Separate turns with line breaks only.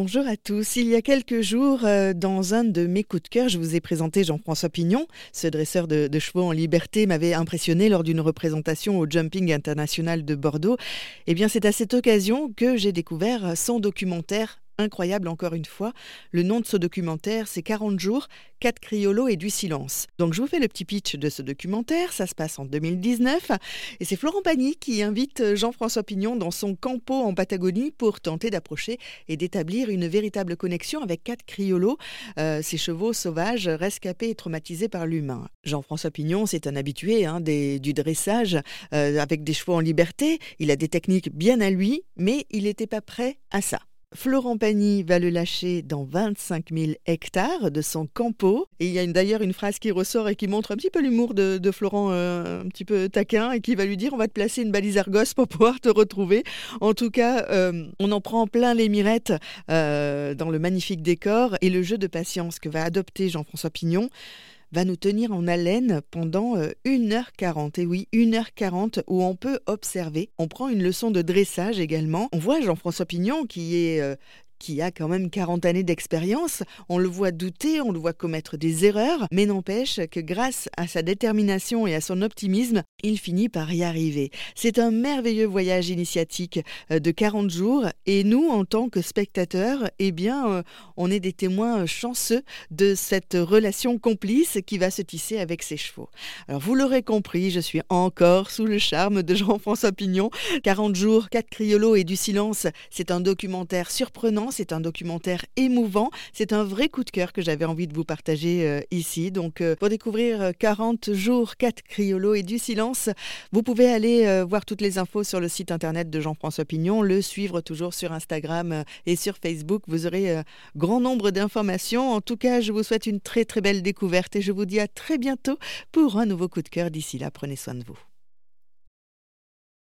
Bonjour à tous. Il y a quelques jours, euh, dans un de mes coups de cœur, je vous ai présenté Jean-François Pignon. Ce dresseur de, de, chevaux en liberté m'avait impressionné lors d'une représentation au Jumping International de Bordeaux. Eh bien, c'est à cette occasion que j'ai découvert son documentaire incroyable encore une fois. Le nom de ce documentaire, c'est 40 jours, 4 criolos et du silence. Donc je vous fais le petit pitch de ce documentaire, ça se passe en 2019 et c'est Florent Pagny qui invite Jean-François Pignon dans son campo en Patagonie pour tenter d'approcher et d'établir une véritable connexion avec quatre criolos, euh, ces chevaux sauvages rescapés et traumatisés par l'humain. Jean-François Pignon, c'est un habitué hein, des, du dressage euh, avec des chevaux en liberté, il a des techniques bien à lui, mais il n'était pas prêt à ça. Florent Pagny va le lâcher dans 25 000 hectares de son campo. Et il y a d'ailleurs une phrase qui ressort et qui montre un petit peu l'humour de, Florent, euh, un petit peu taquin, et qui va lui dire on va te placer une balise Argos pour pouvoir te retrouver. En tout cas, euh, on en prend plein les mirettes euh, dans le magnifique décor et le jeu de patience que va adopter Jean-François Pignon va nous tenir en haleine pendant 1h40. Euh, Et oui, 1h40 où on peut observer. On prend une leçon de dressage également. On voit Jean-François Pignon qui est euh, qui a quand même 40 années d'expérience, on le voit douter, on le voit commettre des erreurs, mais n'empêche que grâce à sa détermination et à son optimisme, il finit par y arriver. C'est un merveilleux voyage initiatique euh, de 40 jours et nous, en tant que spectateurs, eh bien, euh, on est des témoins chanceux de cette relation complice qui va se tisser avec ses chevaux. Alors, vous l'aurez compris, je suis encore sous le charme de Jean-François Pignon. 40 jours, 4 criolos et du silence, c'est un documentaire surprenant c'est un documentaire émouvant. C'est un vrai coup de cœur que j'avais envie de vous partager euh, ici. Donc, euh, pour découvrir 40 euh, jours, 4 criolos et du silence, vous pouvez aller voir toutes les infos sur le site internet de Jean-François Pignon, le suivre toujours sur Instagram et sur Facebook. Vous aurez grand nombre d'informations. En tout cas, je vous souhaite une très très belle découverte et je vous dis à très bientôt pour un nouveau coup de cœur. D'ici là, prenez soin de vous.